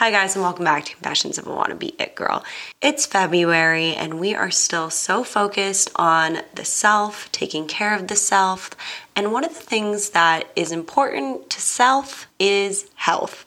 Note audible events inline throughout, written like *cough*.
Hi, guys, and welcome back to Confessions of a Wannabe It Girl. It's February, and we are still so focused on the self, taking care of the self. And one of the things that is important to self is health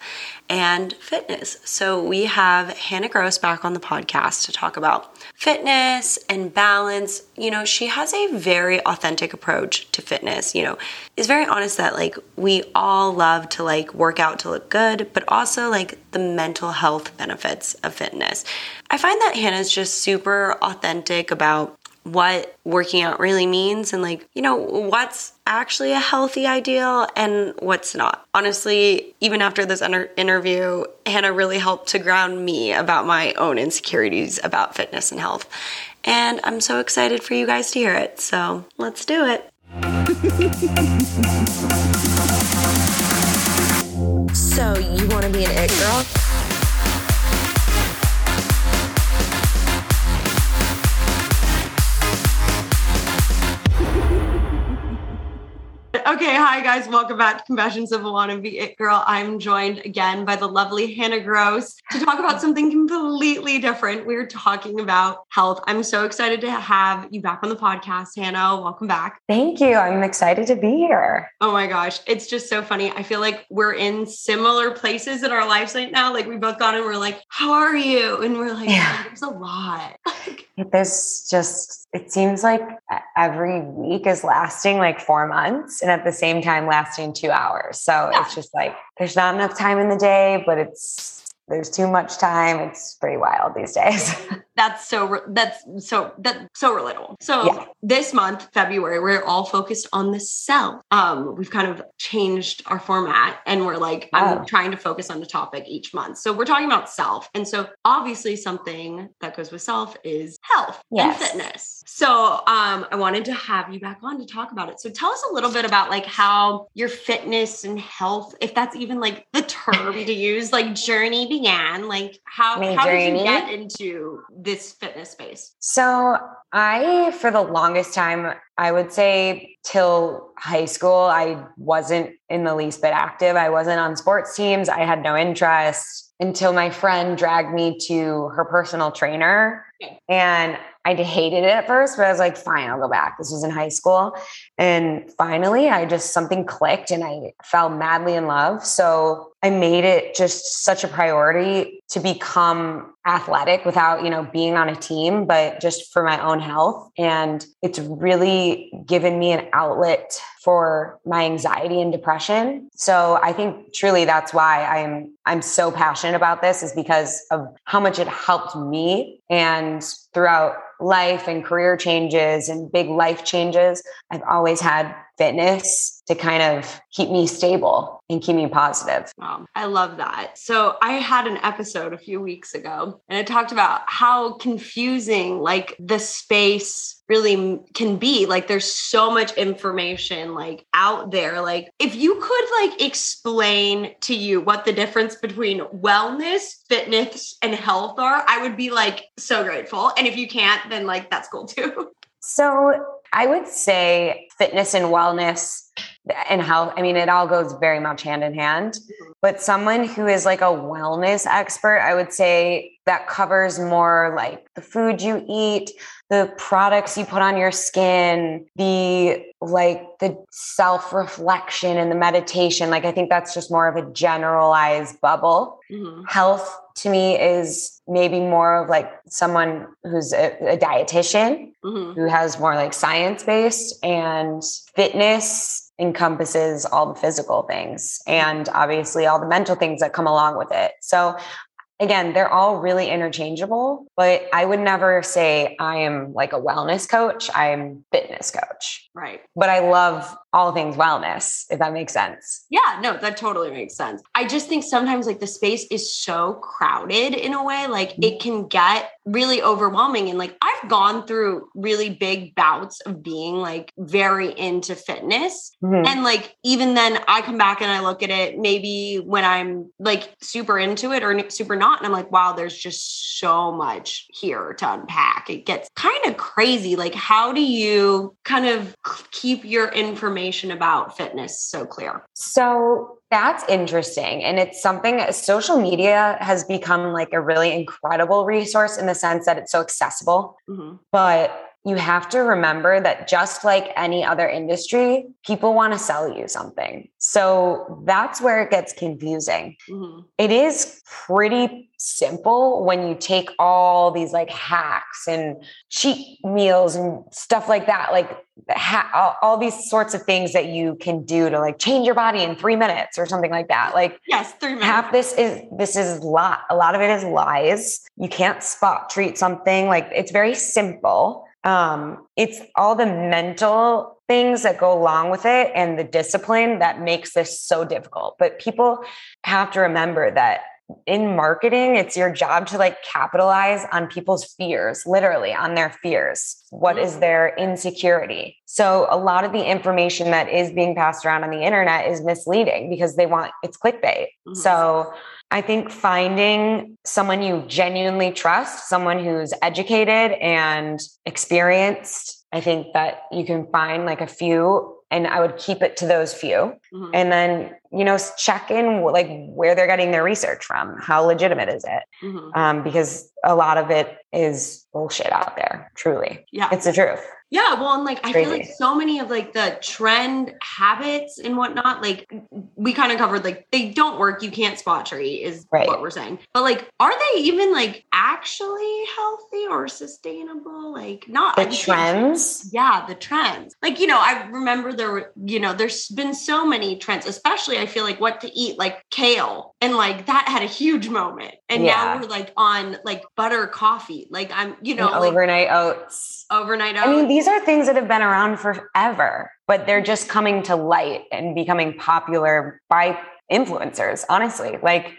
and fitness. So we have Hannah Gross back on the podcast to talk about fitness and balance. You know, she has a very authentic approach to fitness, you know, is very honest that like we all love to like work out to look good, but also like the mental health benefits of fitness. I find that Hannah's just super authentic about what working out really means and like you know what's actually a healthy ideal and what's not. Honestly even after this inter- interview hannah really helped to ground me about my own insecurities about fitness and health. And i'm so excited for you guys to hear it. So let's do it. *laughs* So you want to be an it girl Okay, hi guys, welcome back to Confessions of a Wannabe It Girl. I'm joined again by the lovely Hannah Gross to talk about something completely different. We're talking about health. I'm so excited to have you back on the podcast, Hannah. Welcome back. Thank you. I'm excited to be here. Oh my gosh, it's just so funny. I feel like we're in similar places in our lives right now. Like we both got and we're like, "How are you?" And we're like, yeah. "There's a lot." *laughs* There's just it seems like every week is lasting like four months and at the same time lasting two hours. So yeah. it's just like there's not enough time in the day, but it's there's too much time. It's pretty wild these days. *laughs* that's so that's so that so relatable. So yeah. this month, February, we're all focused on the self. Um, we've kind of changed our format and we're like, oh. I'm trying to focus on the topic each month. So we're talking about self. And so obviously something that goes with self is health yes. and fitness. So um, I wanted to have you back on to talk about it. So tell us a little bit about like how your fitness and health, if that's even like the term to use, like journey began. Like how, how did you get into this fitness space? So I, for the longest time, I would say till high school, I wasn't in the least bit active. I wasn't on sports teams. I had no interest until my friend dragged me to her personal trainer. And I hated it at first, but I was like, fine, I'll go back. This was in high school. And finally, I just something clicked and I fell madly in love. So I made it just such a priority to become athletic without, you know, being on a team, but just for my own health. And it's really given me an outlet for my anxiety and depression. So I think truly that's why I'm I'm so passionate about this is because of how much it helped me and throughout life and career changes and big life changes, I've always had fitness to kind of keep me stable and keep me positive. Wow, I love that. So I had an episode a few weeks ago and it talked about how confusing like the space really can be. Like there's so much information like out there. Like if you could like explain to you what the difference between wellness fitness and health are i would be like so grateful. And if you can't then like that's cool too. *laughs* So I would say fitness and wellness and health. I mean, it all goes very much hand in hand. Mm-hmm. But someone who is like a wellness expert, I would say that covers more like the food you eat, the products you put on your skin, the like the self reflection and the meditation. Like, I think that's just more of a generalized bubble. Mm-hmm. Health to me is maybe more of like someone who's a, a dietitian mm-hmm. who has more like science based and fitness encompasses all the physical things and obviously all the mental things that come along with it. So again, they're all really interchangeable, but I would never say I am like a wellness coach. I'm fitness coach. Right. But I love all things wellness, if that makes sense. Yeah, no, that totally makes sense. I just think sometimes like the space is so crowded in a way, like mm-hmm. it can get really overwhelming. And like I've gone through really big bouts of being like very into fitness. Mm-hmm. And like even then I come back and I look at it maybe when I'm like super into it or super not. And I'm like, wow, there's just so much here to unpack. It gets kind of crazy. Like, how do you kind of keep your information about fitness so clear? So that's interesting. And it's something social media has become like a really incredible resource in the sense that it's so accessible. Mm-hmm. But you have to remember that just like any other industry, people want to sell you something. So that's where it gets confusing. Mm-hmm. It is pretty simple when you take all these like hacks and cheat meals and stuff like that, like ha- all, these sorts of things that you can do to like change your body in three minutes or something like that. Like yes, three minutes. Half this is this is lot. A lot of it is lies. You can't spot treat something. Like it's very simple um, it's all the mental things that go along with it and the discipline that makes this so difficult. But people have to remember that in marketing, it's your job to like capitalize on people's fears, literally on their fears. What is their insecurity? So, a lot of the information that is being passed around on the internet is misleading because they want it's clickbait. Mm-hmm. So, I think finding someone you genuinely trust, someone who's educated and experienced, I think that you can find like a few and I would keep it to those few. Mm-hmm. And then, you know, check in like where they're getting their research from. How legitimate is it? Mm-hmm. Um, because a lot of it is bullshit out there, truly. Yeah. It's the truth. Yeah, well, and like I feel like so many of like the trend habits and whatnot, like we kind of covered, like they don't work. You can't spot treat is right. what we're saying. But like, are they even like actually healthy or sustainable? Like, not the trends. Yeah, the trends. Like you know, I remember there were you know, there's been so many trends, especially I feel like what to eat, like kale, and like that had a huge moment, and yeah. now we're like on like butter coffee. Like I'm, you know, like, overnight oats. Overnight oats. I mean, these these are things that have been around forever, but they're just coming to light and becoming popular by influencers, honestly. Like,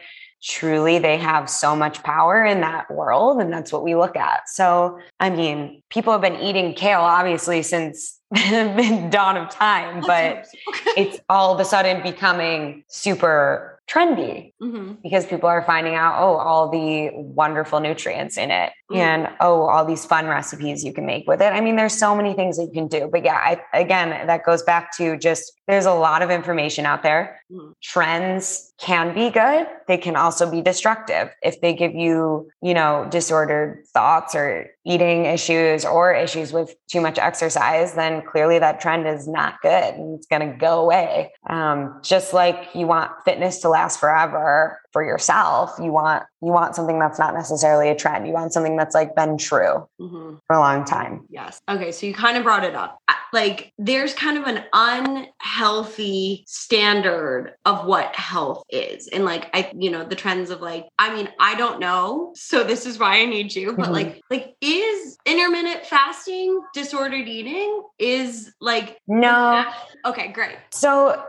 truly, they have so much power in that world, and that's what we look at. So, I mean, people have been eating kale obviously since *laughs* the dawn of time, but *laughs* it's all of a sudden becoming super trendy mm-hmm. because people are finding out, oh, all the wonderful nutrients in it mm-hmm. and oh, all these fun recipes you can make with it. I mean, there's so many things that you can do. But yeah, I, again, that goes back to just there's a lot of information out there. Mm-hmm. Trends can be good. They can also be destructive if they give you, you know, disordered thoughts or eating issues or issues with too much exercise, then clearly that trend is not good and it's going to go away. Um, just like you want fitness to last forever for yourself, you want you want something that's not necessarily a trend. You want something that's like been true mm-hmm. for a long time. Yes. Okay. So you kind of brought it up. Like there's kind of an unhealthy standard of what health is. And like I, you know, the trends of like, I mean, I don't know. So this is why I need you. But mm-hmm. like, like is intermittent fasting disordered eating? Is like no. Okay, great. So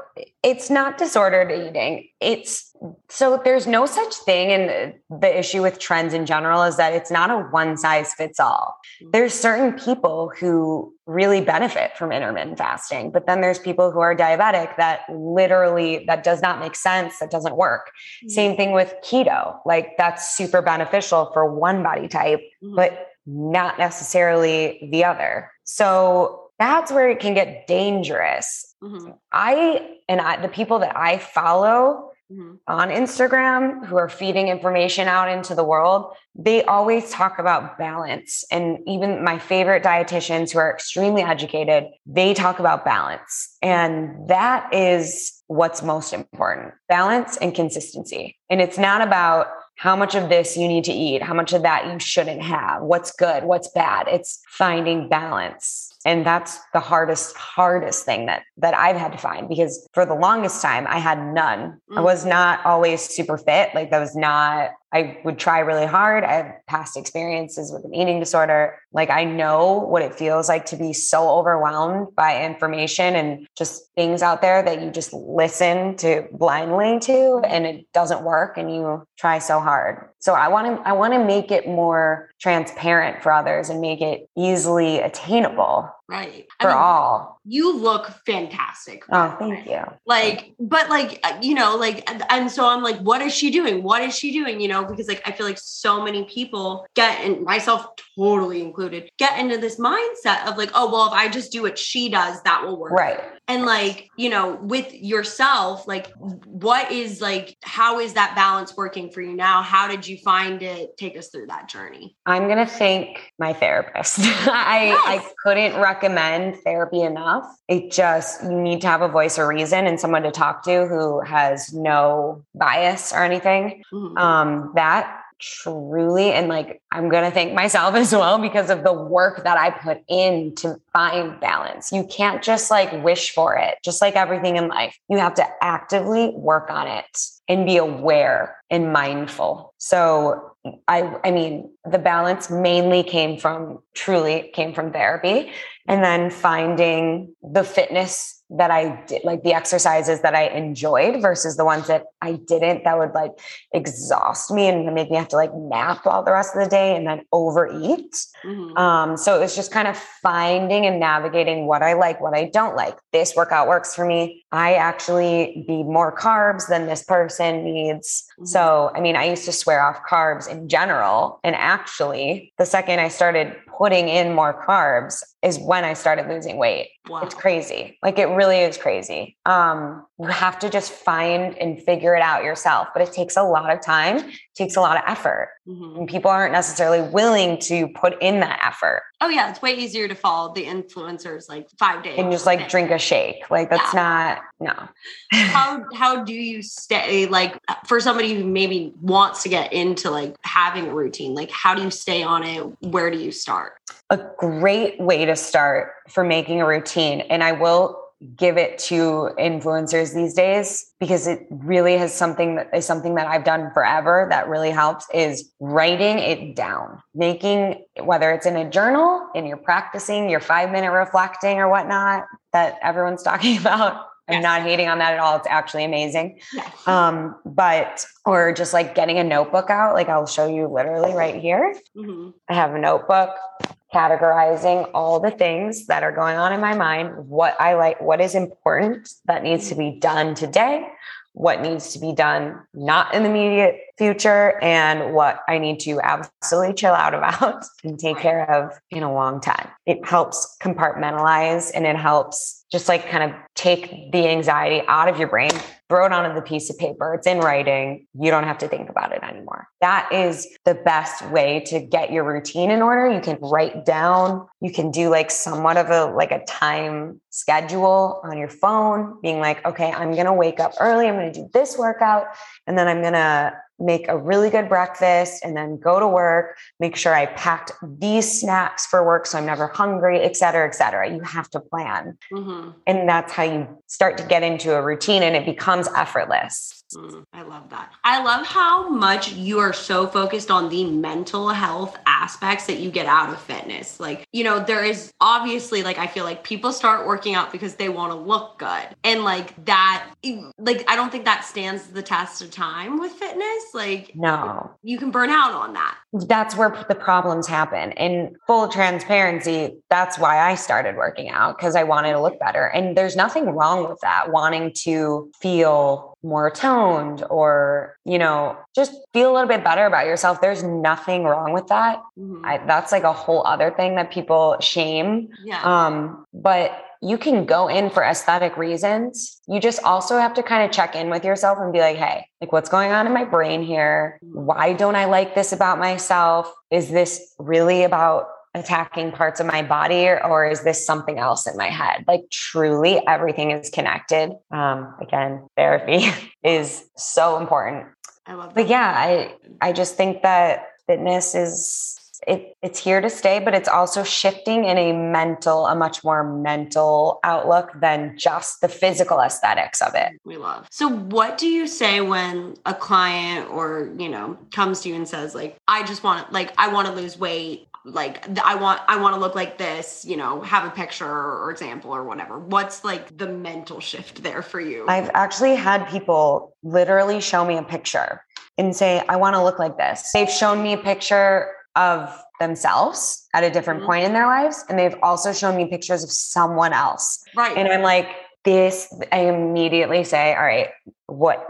it's not disordered eating. It's so there's no such thing. And the issue with trends in general is that it's not a one size fits all. Mm-hmm. There's certain people who really benefit from intermittent fasting, but then there's people who are diabetic that literally that does not make sense. That doesn't work. Mm-hmm. Same thing with keto. Like that's super beneficial for one body type, mm-hmm. but not necessarily the other. So that's where it can get dangerous. Mm-hmm. I and I, the people that I follow mm-hmm. on Instagram who are feeding information out into the world, they always talk about balance. And even my favorite dietitians who are extremely educated, they talk about balance. And that is what's most important balance and consistency. And it's not about how much of this you need to eat, how much of that you shouldn't have, what's good, what's bad. It's finding balance and that's the hardest hardest thing that that i've had to find because for the longest time i had none mm. i was not always super fit like that was not I would try really hard. I have past experiences with an eating disorder. Like I know what it feels like to be so overwhelmed by information and just things out there that you just listen to blindly to and it doesn't work and you try so hard. So I want to I want to make it more transparent for others and make it easily attainable Right. For I mean, all. You look fantastic. Oh, thank you. Like, but like, uh, you know, like, and so I'm like, what is she doing? What is she doing? You know, because like, I feel like so many people get, and myself totally included, get into this mindset of like, oh, well, if I just do what she does, that will work. Right. And like, you know, with yourself, like, what is like, how is that balance working for you now? How did you find it? Take us through that journey. I'm going to thank my therapist. *laughs* I, yes. I couldn't recommend therapy enough. It just, you need to have a voice or reason and someone to talk to who has no bias or anything. Mm-hmm. Um, that truly and like i'm going to thank myself *laughs* as well because of the work that i put in to find balance you can't just like wish for it just like everything in life you have to actively work on it and be aware and mindful so i i mean the balance mainly came from truly came from therapy and then finding the fitness that I did, like the exercises that I enjoyed versus the ones that I didn't, that would like exhaust me and make me have to like nap all the rest of the day and then overeat. Mm-hmm. Um, so it was just kind of finding and navigating what I like, what I don't like. This workout works for me. I actually need more carbs than this person needs. Mm-hmm. So, I mean, I used to swear off carbs in general. And actually, the second I started putting in more carbs is when I started losing weight. Wow. It's crazy. Like it really is crazy. Um, you have to just find and figure it out yourself, but it takes a lot of time, it takes a lot of effort. Mm-hmm. And people aren't necessarily willing to put in that effort. Oh yeah, it's way easier to follow the influencers like five days and just like drink a shake. Like that's yeah. not no. *laughs* how how do you stay like for somebody who maybe wants to get into like having a routine? Like how do you stay on it? Where do you start? A great way to start for making a routine, and I will give it to influencers these days because it really has something that is something that I've done forever that really helps is writing it down, making whether it's in a journal and you're practicing your five minute reflecting or whatnot that everyone's *laughs* talking about. I'm not hating on that at all. It's actually amazing. Yes. Um, but, or just like getting a notebook out, like I'll show you literally right here. Mm-hmm. I have a notebook categorizing all the things that are going on in my mind, what I like, what is important that needs to be done today, what needs to be done not in the immediate future, and what I need to absolutely chill out about *laughs* and take care of in a long time. It helps compartmentalize and it helps just like kind of take the anxiety out of your brain, throw it onto the piece of paper. It's in writing. You don't have to think about it anymore. That is the best way to get your routine in order. You can write down, you can do like somewhat of a like a time schedule on your phone, being like, okay, I'm going to wake up early. I'm going to do this workout and then I'm going to make a really good breakfast and then go to work, make sure I packed these snacks for work so I'm never hungry, et cetera, et cetera. You have to plan. Mm-hmm. And that's how you start to get into a routine and it becomes effortless. Mm, I love that. I love how much you are so focused on the mental health aspects that you get out of fitness. Like, you know, there is obviously like I feel like people start working out because they want to look good. And like that like I don't think that stands the test of time with fitness. Like No. You can burn out on that. That's where the problems happen. In full transparency, that's why I started working out because I wanted to look better. And there's nothing wrong with that, wanting to feel more toned or you know just feel a little bit better about yourself there's nothing wrong with that mm-hmm. I, that's like a whole other thing that people shame yeah. um but you can go in for aesthetic reasons you just also have to kind of check in with yourself and be like hey like what's going on in my brain here mm-hmm. why don't i like this about myself is this really about attacking parts of my body or, or, is this something else in my head like truly everything is connected um again therapy *laughs* is so important i love that. but yeah i i just think that fitness is it, it's here to stay, but it's also shifting in a mental, a much more mental outlook than just the physical aesthetics of it. We love. So, what do you say when a client or, you know, comes to you and says, like, I just want, like, I want to lose weight like I want I want to look like this, you know, have a picture or example or whatever. What's like the mental shift there for you? I've actually had people literally show me a picture and say I want to look like this. They've shown me a picture of themselves at a different Mhm. point in their lives. And they've also shown me pictures of someone else. Right. And I'm like, this, I immediately say, all right, what,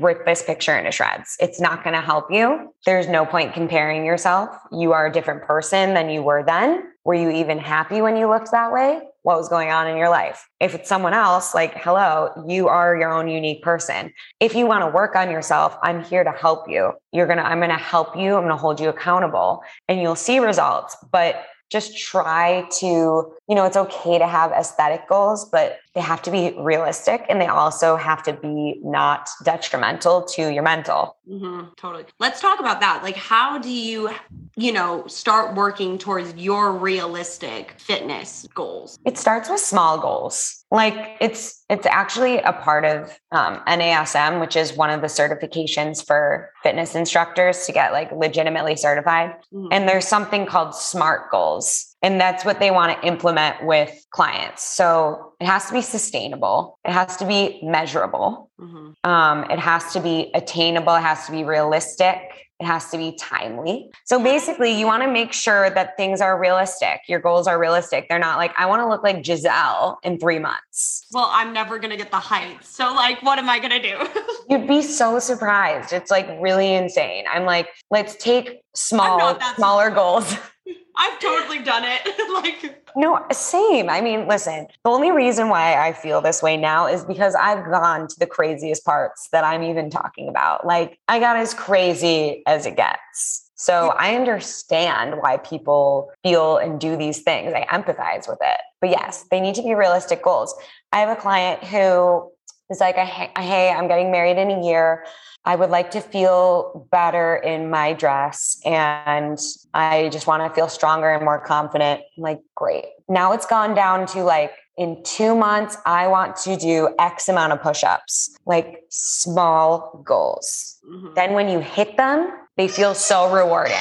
rip this picture into shreds. It's not going to help you. There's no point comparing yourself. You are a different person than you were then. Were you even happy when you looked that way? What was going on in your life? If it's someone else, like, hello, you are your own unique person. If you want to work on yourself, I'm here to help you. You're going to, I'm going to help you. I'm going to hold you accountable and you'll see results. But just try to, you know, it's okay to have aesthetic goals, but they have to be realistic and they also have to be not detrimental to your mental. hmm totally. Let's talk about that. Like, how do you, you know, start working towards your realistic fitness goals? It starts with small goals. Like it's it's actually a part of um, NASM, which is one of the certifications for fitness instructors to get like legitimately certified. Mhm. And there's something called SMART goals, and that's what they want to implement with clients. So it has to be sustainable. It has to be measurable. Mhm. Um, it has to be attainable. It has to be realistic. It has to be timely. So basically, you want to make sure that things are realistic. Your goals are realistic. They're not like, I want to look like Gisele in three months. Well, I'm never going to get the height. So, like, what am I going to do? *laughs* You'd be so surprised. It's like really insane. I'm like, let's take small, smaller goals. *laughs* I've totally done it. *laughs* like, No, same. I mean, listen, the only reason why I feel this way now is because I've gone to the craziest parts that I'm even talking about. Like, I got as crazy as it gets. So I understand why people feel and do these things. I empathize with it. But yes, mm-hmm. they need to be realistic goals. I have a client who is like, hey, hey, I'm getting married in a year. I would like to feel better in my dress and I just want to feel stronger and more confident. I'm like, great. Now it's gone down to like, in two months, I want to do X amount of push ups, like small goals. mhm. Then when you hit them, they feel so rewarding.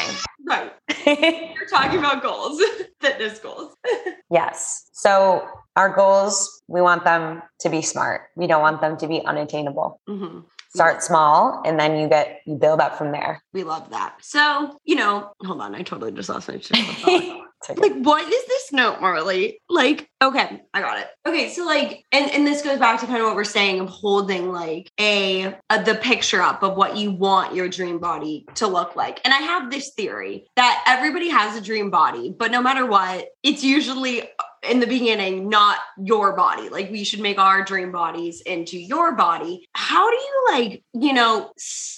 right. *laughs* You're talking about goals, *laughs* fitness goals. *laughs* yes. So our goals, we want them to be smart. We don't want them to be unattainable. hmm Start small and then you get, you build up from there. We love that. So, you know, hold on. I totally just lost my train of thought. It's okay. like what is this note marley like okay i got it okay so like and and this goes back to kind of what we're saying of holding like a, a the picture up of what you want your dream body to look like and i have this theory that everybody has a dream body but no matter what it's usually uh, in the beginning not your body like we should make our dream bodies into your body how do you like you know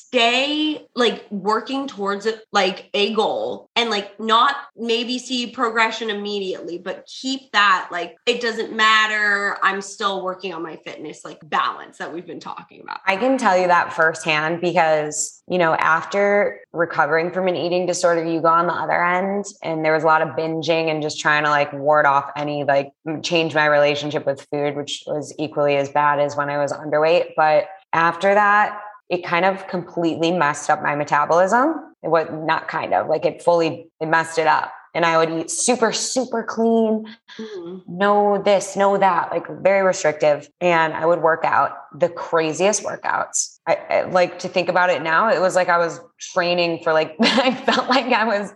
stay like working towards it like a goal and like not maybe see progression immediately but keep that like it doesn't matter i'm still working on my fitness like balance that we've been talking about I can tell you that firsthand because, you know, after recovering from an eating disorder, you go on the other end and there was a lot of binging and just trying to like ward off any, like change my relationship with food, which was equally as bad as when I was underweight. But after that, it kind of completely messed up my metabolism. It was not kind of like it fully, it messed it up. And I would eat super, super clean, Mhm. no this, no that, like very restrictive. And I would work out the craziest workouts. I, I like to think about it now. It was like I was training for like, *laughs* I felt like I was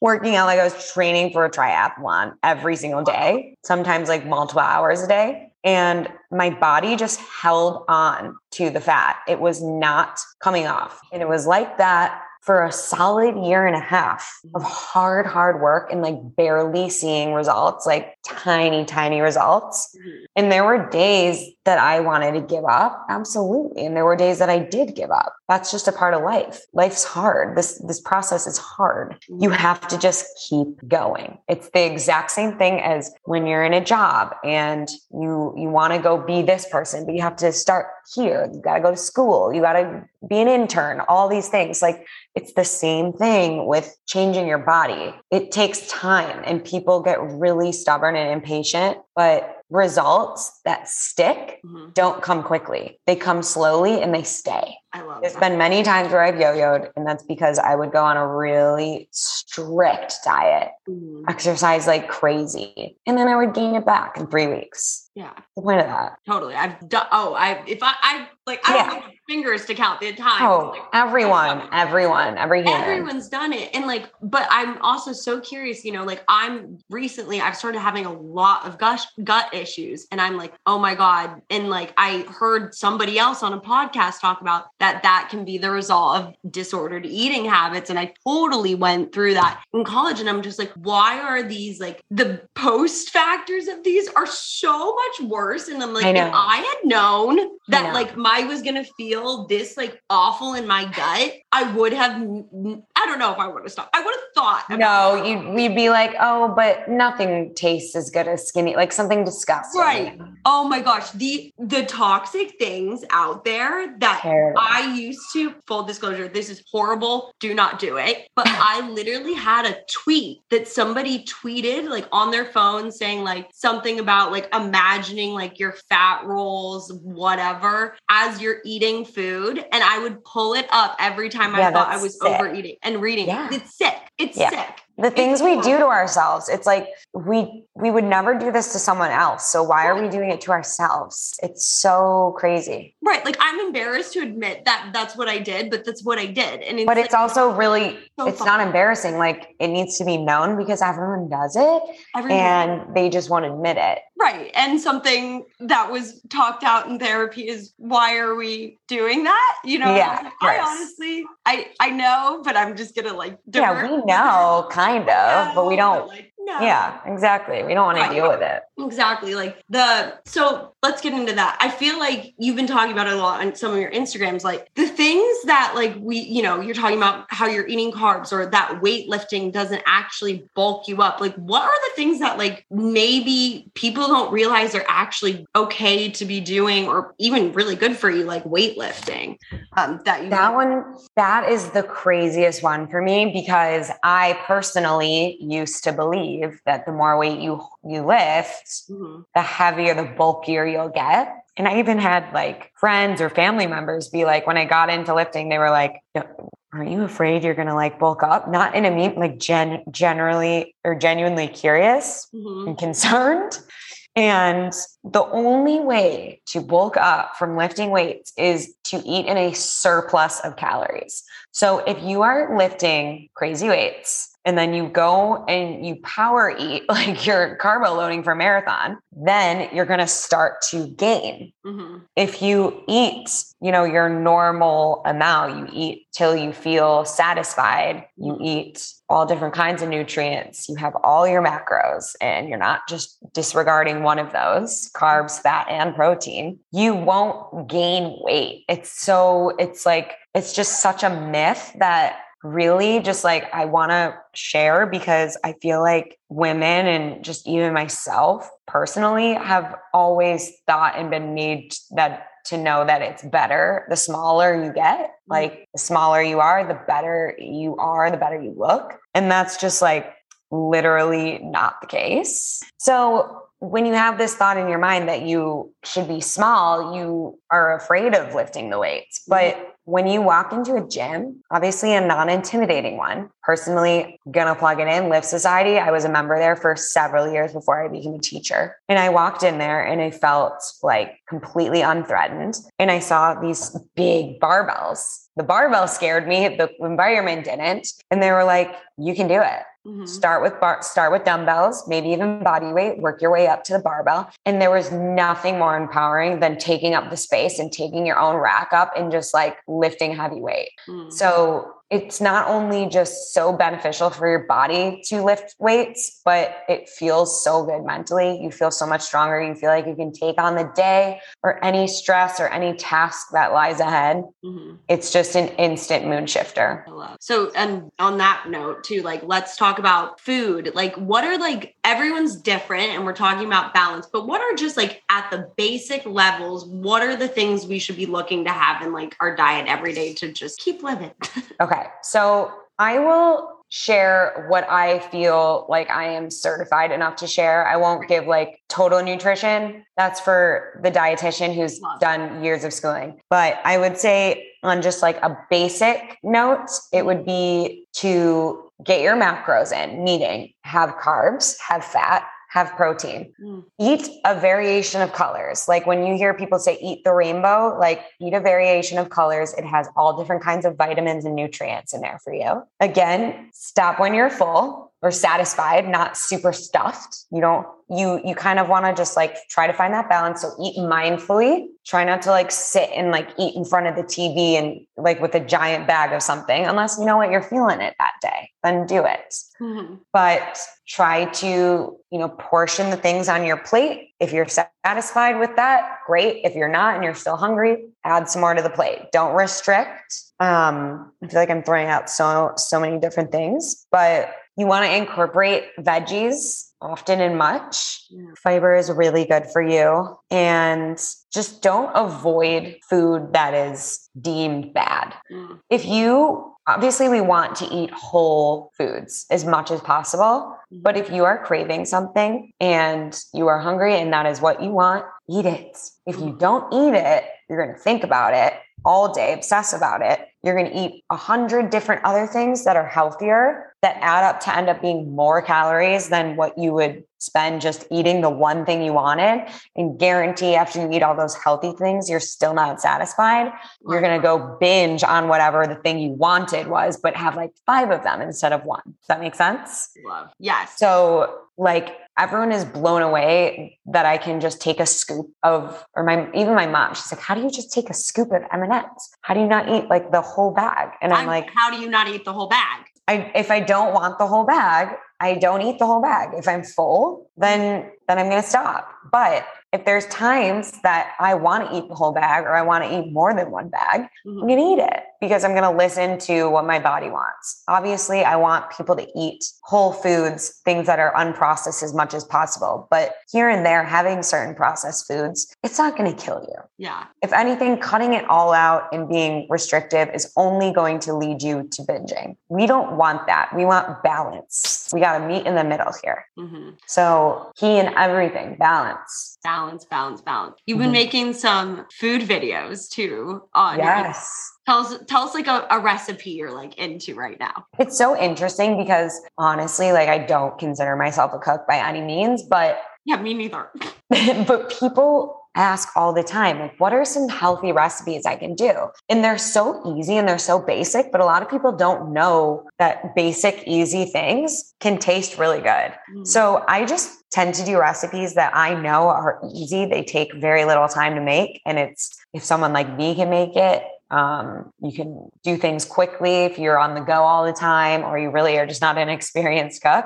working out like I was training for a triathlon every single day, sometimes like multiple hours a day. And my body just held on to the fat. It was not coming off. And it was like that for a solid year and a half of hard, hard work and like barely seeing results, like tiny, tiny results. Mhm. And there were days that I wanted to give up. Absolutely. And there were days that I did give up. That's just a part of life. Life's hard. This this process is hard. You have to just keep going. It's the exact same thing as when you're in a job and you you want to go be this person, but you have to start here. You got to go to school. You got to be an intern. All these things. Like it's the same thing with changing your body. It takes time and people get really stubborn and impatient, but results that stick Mhm. don't come quickly. They come slowly and they stay. I love There's that. been many times where I've yo-yoed, and that's because I would go on a really strict diet, Mhm. exercise like crazy, and then I would gain it back in three weeks. Yeah, the point of that? totally. I've done. Oh, I if I I like I Yeah. don't have fingers to count the times. Oh, like, everyone, everyone, every human. everyone's done it and like but i'm also so curious you know like i'm recently i've started having a lot of gush, gut issues and i'm like oh my god and like i heard somebody else on a podcast talk about that that can be the result of disordered eating habits and i totally went through that in college and i'm just like why are these like the post factors of these are so much worse and i'm like I if i had known that like my was gonna feel this like awful in my gut, I would have. I don't know if I would have stopped. I would have thought. No, it. you we'd be like, oh, but nothing tastes as good as skinny, like something disgusting. Right. Oh my gosh, the the toxic things out there that Terrible. I used to. Full disclosure, this is horrible. Do not do it. But *laughs* I literally had a tweet that somebody tweeted like on their phone saying like something about like imagining like your fat rolls, whatever, as you're eating food, and I would pull it up every time I thought I was sick. overeating and reading. Yeah. It's sick. It's Yeah. sick. The things we do to ourselves it's like we we would never do this to someone else so why are we doing it to ourselves it's so crazy Right. Like I'm embarrassed to admit that that's what I did, but that's what I did. And it's but it's like, also really so it's fun. not embarrassing like it needs to be known because everyone does it everyone- and they just won't admit it right. And something that was talked out in therapy is why are we doing that? You know, Yeah, I, was like, of course. I honestly I I know, but I'm just gonna like yeah we *laughs* know kind of Yeah, but we don't like, no. yeah exactly we don't want to deal with it Exactly. Like the so let's get into that. I feel like you've been talking about it a lot on some of your Instagrams, like the things that like we, you know, you're talking about how you're eating carbs or that weightlifting doesn't actually bulk you up. Like what are the things that like maybe people don't realize are actually okay to be doing or even really good for you, like weightlifting? Um that you That one, that is the craziest one for me because I personally used to believe that the more weight you you lift, Mhm. the heavier, the bulkier you'll get. And I even had like friends or family members be like, when I got into lifting, they were like, "Aren't you afraid you're gonna like bulk up?" Not in a mean, like gen generally or genuinely curious Mhm. and *laughs* concerned. And the only way to bulk up from lifting weights is to eat in a surplus of calories. So if you are lifting crazy weights and then you go and you power eat *laughs* like you're carbo loading for marathon, then you're going to start to gain. Mhm. If you eat, you know, your normal amount, you eat till you feel satisfied, you eat all different kinds of nutrients, you have all your macros, and you're not just disregarding one of those carbs, fat, and protein, you won't gain weight. It's so, it's like, it's just such a myth that really just like I want to share because I feel like women and just even myself personally have always thought and been made that to know that it's better the smaller you get mm-hmm. like the smaller you are the better you are the better you look. And that's just like literally not the case. So when you have this thought in your mind that you should be small you are afraid of lifting the weights. But mm-hmm. When you walk into a gym, obviously a non intimidating one, personally, gonna plug it in, Lift Society. I was a member there for several years before I became a teacher. And I walked in there and I felt like completely unthreatened. And I saw these big barbells. The barbell scared me, the environment didn't. And they were like, you can do it. Mhm. Start with bar- start with dumbbells, maybe even body weight, work your way up to the barbell. And there was nothing more empowering than taking up the space and taking your own rack up and just like lifting heavy weight. Mhm. So it's not only just so beneficial for your body to lift weights, but it feels so good mentally. You feel so much stronger. You feel like you can take on the day or any stress or any task that lies ahead. Mhm. It's just an instant mood shifter. I love. So, and on that note, too, like, let's talk about food. Like, what are like everyone's different, and we're talking about balance, but what are just like at the basic levels, what are the things we should be looking to have in like our diet every day to just keep living? *laughs* Okay. So I will share what I feel like I am certified enough to share. I won't give like total nutrition. That's for the dietitian who's done years of schooling. But I would say on just like a basic note, it would be to get your macros in, meaning have carbs, have fat, have protein. Mm. Eat a variation of colors. Like when you hear people say eat the rainbow, like eat a variation of colors. It has all different kinds of vitamins and nutrients in there for you. Again, stop when you're full or satisfied, not super stuffed. You don't you you kind of want to just like try to find that balance. So eat mindfully. Try not to like sit and like eat in front of the TV and like with a giant bag of something, unless you know what you're feeling it that day. Then do it. Mm-hmm. But try to you know portion the things on your plate. If you're satisfied with that, great. If you're not and you're still hungry, add some more to the plate. Don't restrict. Um, I feel like I'm throwing out so so many different things, but you want to incorporate veggies often and much. Yeah. Fiber is really good for you. And just don't avoid food that is deemed bad. Mm. If you obviously we want to eat whole foods as much as possible, mm. but if you are craving something and you are hungry and that is what you want, eat it. If you mm. don't eat it, you're going to think about it all day, obsess about it. You're going to eat a hundred different other things that are healthier that add up to end up being more calories than what you would spend just eating the one thing you wanted and guarantee after you eat all those healthy things you're still not satisfied you're going to go binge on whatever the thing you wanted was but have like five of them instead of one does that make sense love yes so like everyone is blown away that I can just take a scoop of, or my even my mom, she's like, "How do you just take a scoop of M and M's? How do you not eat like the whole bag?" And I'm, I'm like, "How do you not eat the whole bag?" I if I don't want the whole bag, I don't eat the whole bag. If I'm full, then then I'm going to stop. But if there's times that I want to eat the whole bag or I want to eat more than one bag, mm-hmm. I'm going to eat it because I'm going to listen to what my body wants. Obviously, I want people to eat whole foods, things that are unprocessed as much as possible. But here and there, having certain processed foods, it's not going to kill you. Yeah. If anything, cutting it all out and being restrictive is only going to lead you to binging. We don't want that. We want balance. We got to meet in the middle here. Mm-hmm. So, key in everything balance. Balance, balance, balance. You've been mm-hmm. making some food videos too on yes. Tell us, tell us like a, a, recipe you're like into right now. It's so interesting because honestly, like I don't consider myself a cook by any means, but yeah, me neither. *laughs* but people ask all the time, like, what are some healthy recipes I can do? And they're so easy and they're so basic, but a lot of people don't know that basic, easy things can taste really good. Mm. So I just tend to do recipes that I know are easy. They take very little time to make. And it's if someone like me can make it, um, you can do things quickly if you're on the go all the time or you really are just not an *laughs* experienced cook.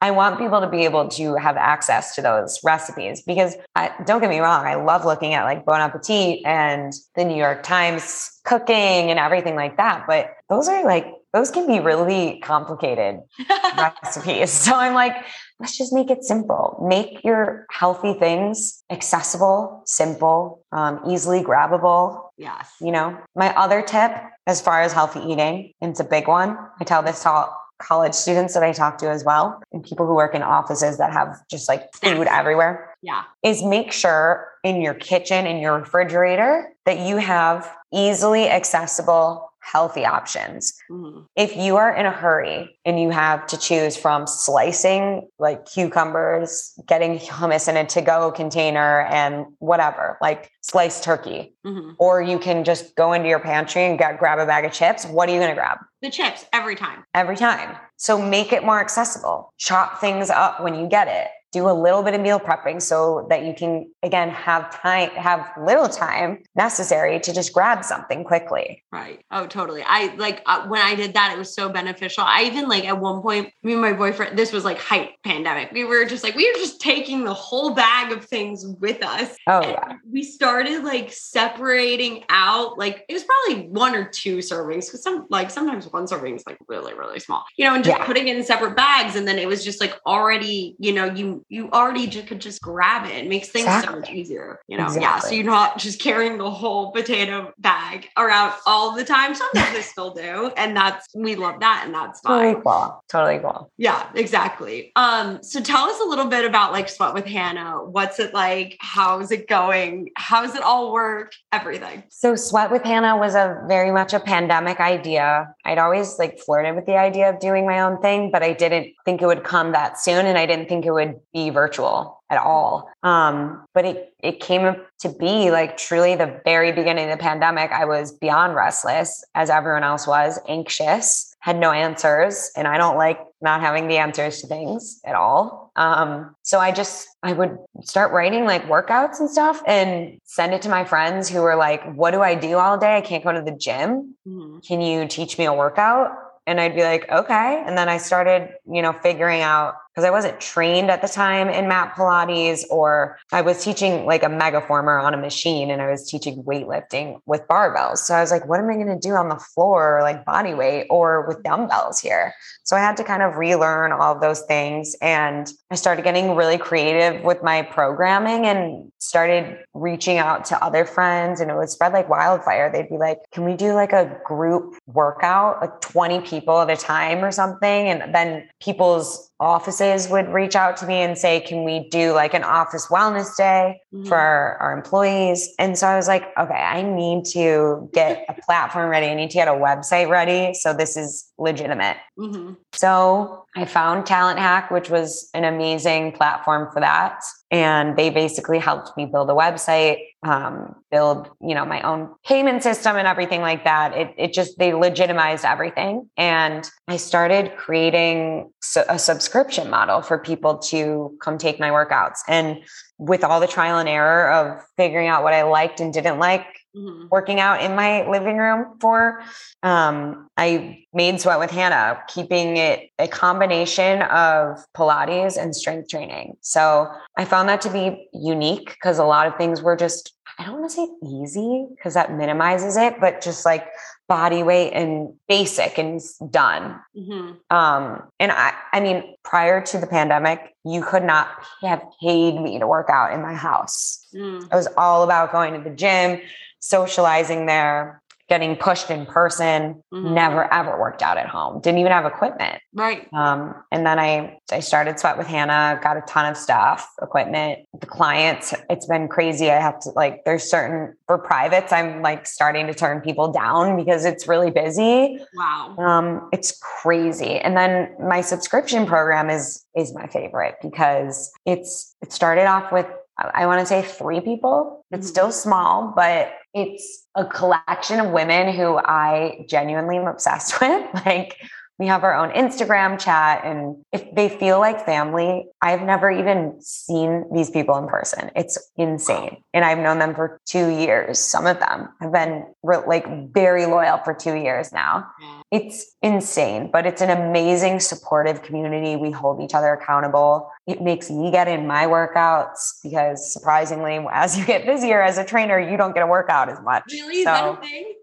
I want people to be able to have access to those recipes because I, don't get me wrong, I love looking at like Bon Appetit and the New York Times cooking and everything like that. But those are like, those can be really complicated *laughs* recipes. So I'm like, let's just make it simple. Make your healthy things accessible, simple, um, easily grabbable. Yes. You know, my other tip as far as healthy eating, and it's a big one. I tell this to all college students that I talk to as well, and people who work in offices that have just like food everywhere. Yeah. Is make sure in your kitchen, in your refrigerator, that you have easily accessible healthy options. Mm-hmm. If you are in a hurry and you have to choose from slicing like cucumbers, getting *laughs* hummus in a to go container, and whatever, like sliced turkey, mm-hmm. or you can just go into your pantry and get, grab a bag of chips, what are you going to grab? The chips every time. Every time. So make it more accessible. Chop things up when you get it do a little bit of meal prepping so that you can again have time have little time necessary to just grab something quickly. Right. Oh totally. I like uh, when i did that it was so beneficial. I even like at one point me and my boyfriend this was like height pandemic. We were just like we were just taking the whole bag of things with us. Oh yeah. we started like separating out like it was probably one or two servings because some like sometimes one serving is like really really small you know and just yeah. putting it in separate bags. And then it was just like already you know you you already just could just grab it. It makes things exactly. so much easier, you know? Exactly. Yeah. So you're not just carrying the whole potato bag around all the time. Sometimes they still do. And that's, we love that. And that's fine. Totally cool. Totally cool. Yeah, exactly. Um, so tell us a little bit about like Sweat with Hannah. What's it like? How's it going? How does it all work? Everything. So Sweat with Hannah was a very much a pandemic idea. I'd always like flirted with the idea of doing my own thing, but I didn't think it would come that soon. And I didn't think it would be virtual at all. Um, but it it came to be like truly the very beginning of the pandemic. I was beyond restless, as everyone else was, anxious, had no answers, and I don't like not having the answers to things at all. Um, so I just I would start writing like workouts and stuff and send it to my friends who were like, "What do I do all day? I can't go to the gym. Mm-hmm. Can you teach me a workout?" And I'd be like, "Okay." And then I started, you know, figuring out because I wasn't trained at the time in mat Pilates, or I was teaching like a megaformer on a machine and I was teaching weightlifting with barbells. So I was like, what am I going to do on the floor, like body weight or with dumbbells here? So I had to kind of relearn all of those things. And I started getting really creative with my programming and started reaching out to other friends. And it would spread like wildfire. They'd be like, can we do like a group workout, like 20 people at a time or something? And then people's offices would reach out to me and say, Can we do like an office wellness day mm-hmm. for our, our, employees? And so I was like, Okay, I need to get a platform ready. I need to get a website ready. So this is legitimate. Mm-hmm. So I found Talent Hack, which was an amazing platform for that. And they basically helped me build a website, um, build, you know, my own payment system and everything like that. It, it just, they legitimized everything. And I started creating a subscription model for people to come take my workouts. And with all the trial and error of figuring out what I liked and didn't like, mm-hmm. working out in my living room for. Um, I made Sweat with Hannah, keeping it a combination of Pilates and strength training. So I found that to be unique because a lot of things were just, I don't want to say easy because that minimizes it, but just like body weight and basic and done. Mm-hmm. Um, and I, I mean, prior to the pandemic, you could not have paid me to work out in my house. Mm. It was all about going to the gym, socializing there, getting pushed in person, mm-hmm. never ever worked out at home. Didn't even have equipment. Right. Um, and then I I started Sweat with Hannah, got a ton of stuff, equipment. The clients, it's been crazy. I have to like there's certain for privates, I'm like starting to turn people down because it's really busy. Wow. Um, it's crazy. And then my subscription program is is my favorite because it's it started off with I want to say three people. It's mm-hmm. still small, but it's a collection of women who I genuinely am obsessed *laughs* with. Like we have our own Instagram chat and if they feel like family, I've never even seen these people in person. It's insane. And I've known them for 2 years. Some of them have been like very loyal for 2 years now. It's insane, but it's an amazing supportive community. We hold each other accountable. It makes me get in my workouts because surprisingly, as you get busier as a trainer, you don't get a workout as much. Really? So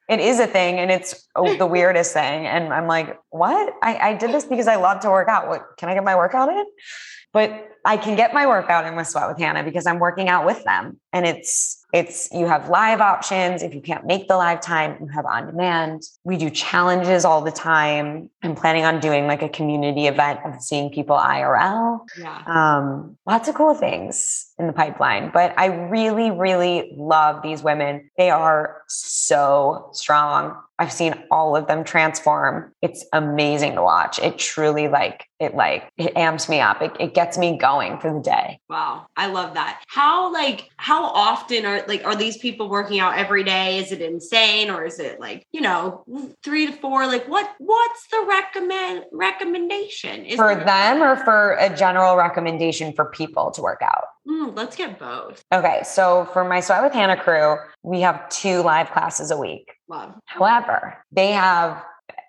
it is a thing and it's the *laughs* weirdest thing. And I'm like, what? I, I did this because I love to work out. What can I get my workout in? But I can get my workout in with Sweat with Hannah because I'm working out with them. And it's it's you have live options. If you can't make the live time, you have on demand. We do challenges all the time. I'm planning on doing like a community event of seeing people IRL. Yeah. Um, lots of cool things in the pipeline. But I really, really love these women. They are so strong. I've seen all of them transform. It's amazing to watch. It truly like it like it amps me up. It, it gets me going for the day. Wow. I love that. How like how often are like are these people working out every day? Is it insane or is it like, you know, 3 to 4 like what what's the recommend recommendation? Is for them or for a general recommendation for people to work out? Mm, let's get both. Okay, so for my Sweat with Hannah crew, we have two live classes a week. Love. However, they have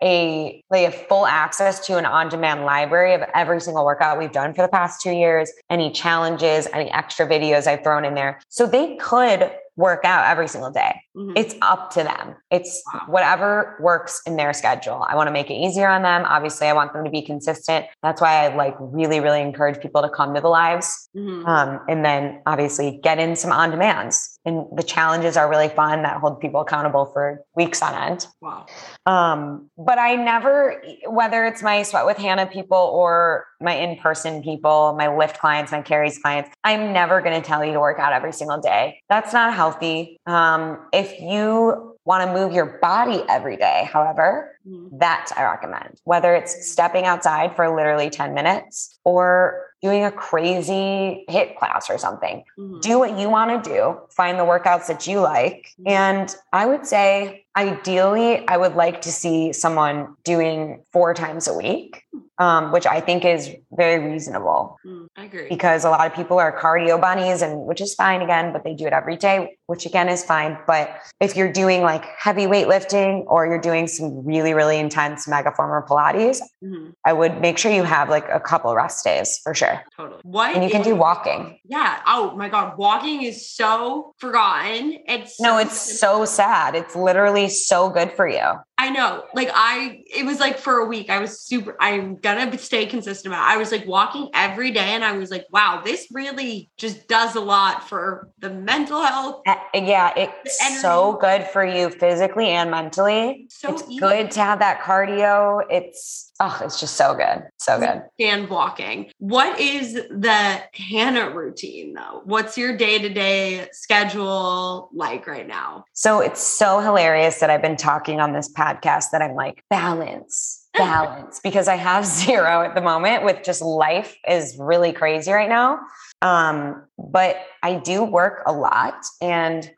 a they have full access to an on-demand library of every single workout we've done for the past two years, any challenges, any extra videos I've thrown in there. So they could work out every single day. Mm-hmm. It's up to them. It's wow. whatever works in their schedule. I want to make it easier on them. Obviously, I want them to be consistent. That's why I like really, really encourage people to come to the lives. Mm-hmm. Um, and then obviously get in some on demands. And the challenges are really fun that hold people accountable for weeks on end. Wow. Um, but I never, whether it's my Sweat with Hannah people or my in person people, my lift clients, my carries clients, I'm never going to tell you to work out every single day. That's not healthy. Um, if you want to move your body every day, however, mm-hmm. that I recommend. Whether it's stepping outside for literally 10 minutes or doing a crazy HIIT class or something. Mm-hmm. Do what you want to do, find the workouts that you like. Mm-hmm. And I would say, ideally, I would like to see someone doing four times a week um, which I think is very reasonable. Mm, I agree. Because a lot of people are cardio bunnies, and which is fine again, but they do it every day, which again is fine. But if you're doing like heavy weightlifting or you're doing some really, really intense megaformer Pilates, mm-hmm. I would make sure you have like a couple rest days for sure. Totally. What? And you can do walking. Yeah. Oh my God. Walking is so forgotten. It's so no, it's so sad. It's literally so good for you. I know. Like I, it was like for a week, I was super, I'm gonna stay consistent about it. I was like walking every day and I was like, wow, this really just does a lot for the mental health. Uh, yeah. It's so good for you physically and mentally. So it's easy. good to have that cardio. It's, Oh, it's just so good. So good. And walking. What is the Hannah routine though? What's your day to day schedule like right now? So it's so hilarious that I've been talking on this podcast that I'm like, balance, *laughs* balance, because I have *laughs* zero at the moment with just life is really crazy right now. Um, but I do work a lot and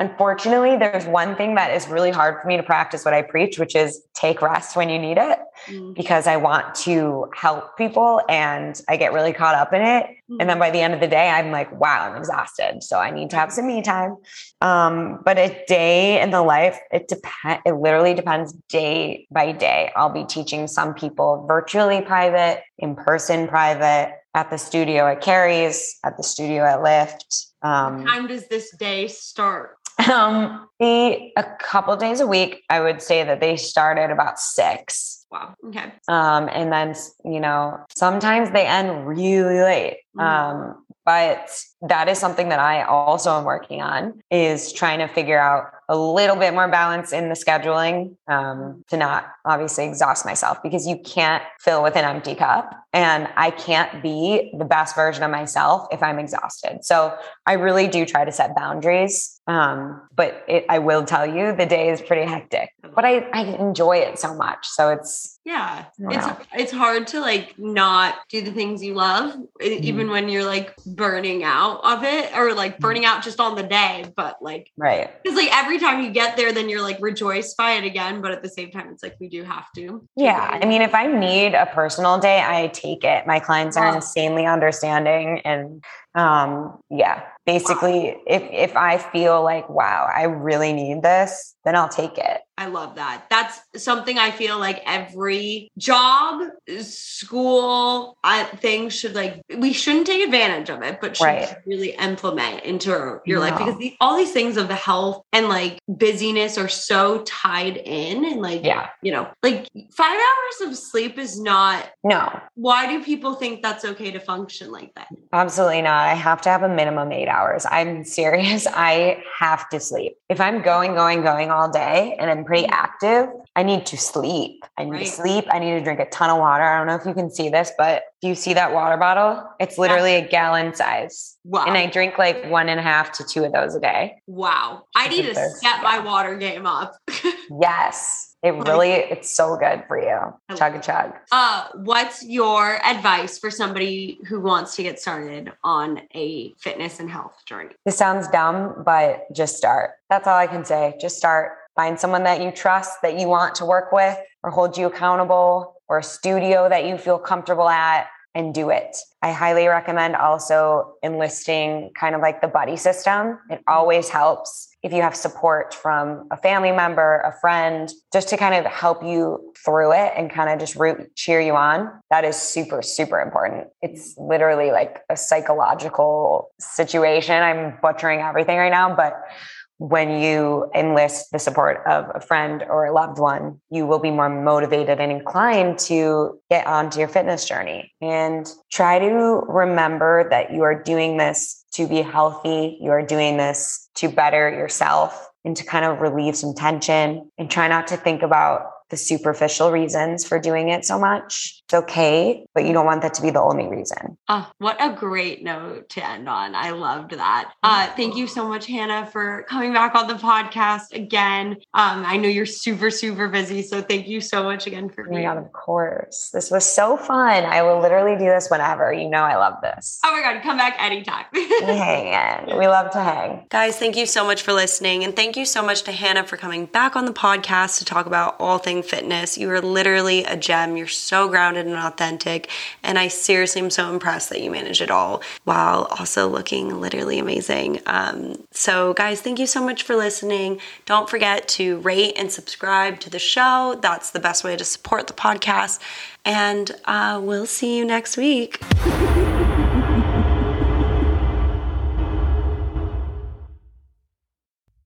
Unfortunately, there's one thing that is really hard for me to practice what I preach, which is take rest when you need it mm. because I want to help people and I get really caught up in it. Mm. And then mm. by the end of the day, I'm like, wow, I'm exhausted. So I need to have some me time. Um, but a day in the life, it depends, it literally depends day by day. I'll be teaching some people virtually private, in person private, at the studio at Carrie's, at the studio at Lift. Um, what time does this day start? Um, the a couple days a week, I would say that they start at about six. Wow. Okay. Um, and then you know sometimes they end really late. Mm-hmm. Um, but that is something that I also am working on is trying to figure out a little bit more balance in the scheduling um, to not obviously exhaust myself because you can't fill with an empty cup and I can't be the best version of myself if I'm exhausted. So I really do try to set boundaries. Um, but it, I will tell you the day is pretty hectic, but I, I enjoy it so much. So it's, yeah, it's, know. it's hard to like not do the things you love, mm-hmm. even when you're like burning out of it or like mm-hmm. burning out just on the day. But like, right. Cause like every time you get there, then you're like rejoiced by it again. But at the same time, it's like we do have to. Yeah. I mean, if I need a personal day, I take it. My clients are insanely understanding and um yeah basically wow. if if i feel like wow i really need this then i'll take it i love that that's something i feel like every job school I, thing should like we shouldn't take advantage of it but should right. really implement into your no. life because the, all these things of the health and like busyness are so tied in and like yeah you know like five hours of sleep is not no why do people think that's okay to function like that absolutely not I have to have a minimum eight hours. I'm serious. *laughs* I have to sleep. If I'm going, going, going all day and I'm pretty mm. active, I need to sleep. I need right. to sleep. I need to drink a ton of water. I don't know if you can see this, but do you see that water bottle? It's literally a gallon size. Wow. And I drink like one and a half to two of those a day. Wow. I need to step my water game up. *laughs* yes. It really, it's so good for you. Chug a chug. Uh, what's your advice for somebody who wants to get started on a fitness and health journey? This sounds dumb, but just start. That's all I can say. Just start. Find someone that you trust, that you want to work with or hold you accountable, or a studio that you feel comfortable at and do it. I highly recommend also enlisting kind of like the buddy system. It always helps if you have support from a family member, a friend, just to kind of help you through it and kind of just root cheer you on. That is super, super important. It's literally like a psychological situation. I'm butchering everything right now, but when you enlist the support of a friend or a loved one, you will be more motivated and inclined to get onto your fitness journey. And try to remember that you are doing this to be healthy, you are doing this to better yourself and to kind of relieve some tension and try not to think about the superficial reasons for doing it so much. It's okay, but you don't want that to be the only reason. Oh, what a great note to end on. I loved that. Uh, thank you so much, Hannah, for coming back on the podcast again. Um, I know you're super, super busy. So thank you so much again for Oh on. God, of course. This was so fun. I will literally do this whenever. You know, I love this. Oh my God, come back anytime. *laughs* we hang in. We love to hang. Guys, thank you so much for listening. And thank you so much to Hannah for coming back on the podcast to talk about all things fitness. You are literally a gem. You're so grounded and authentic. And I seriously am so impressed that you manage it all while also looking literally amazing. Um, so, guys, thank you so much for listening. Don't forget to rate and subscribe to the show. That's the best way to support the podcast. And uh, we'll see you next week. *laughs*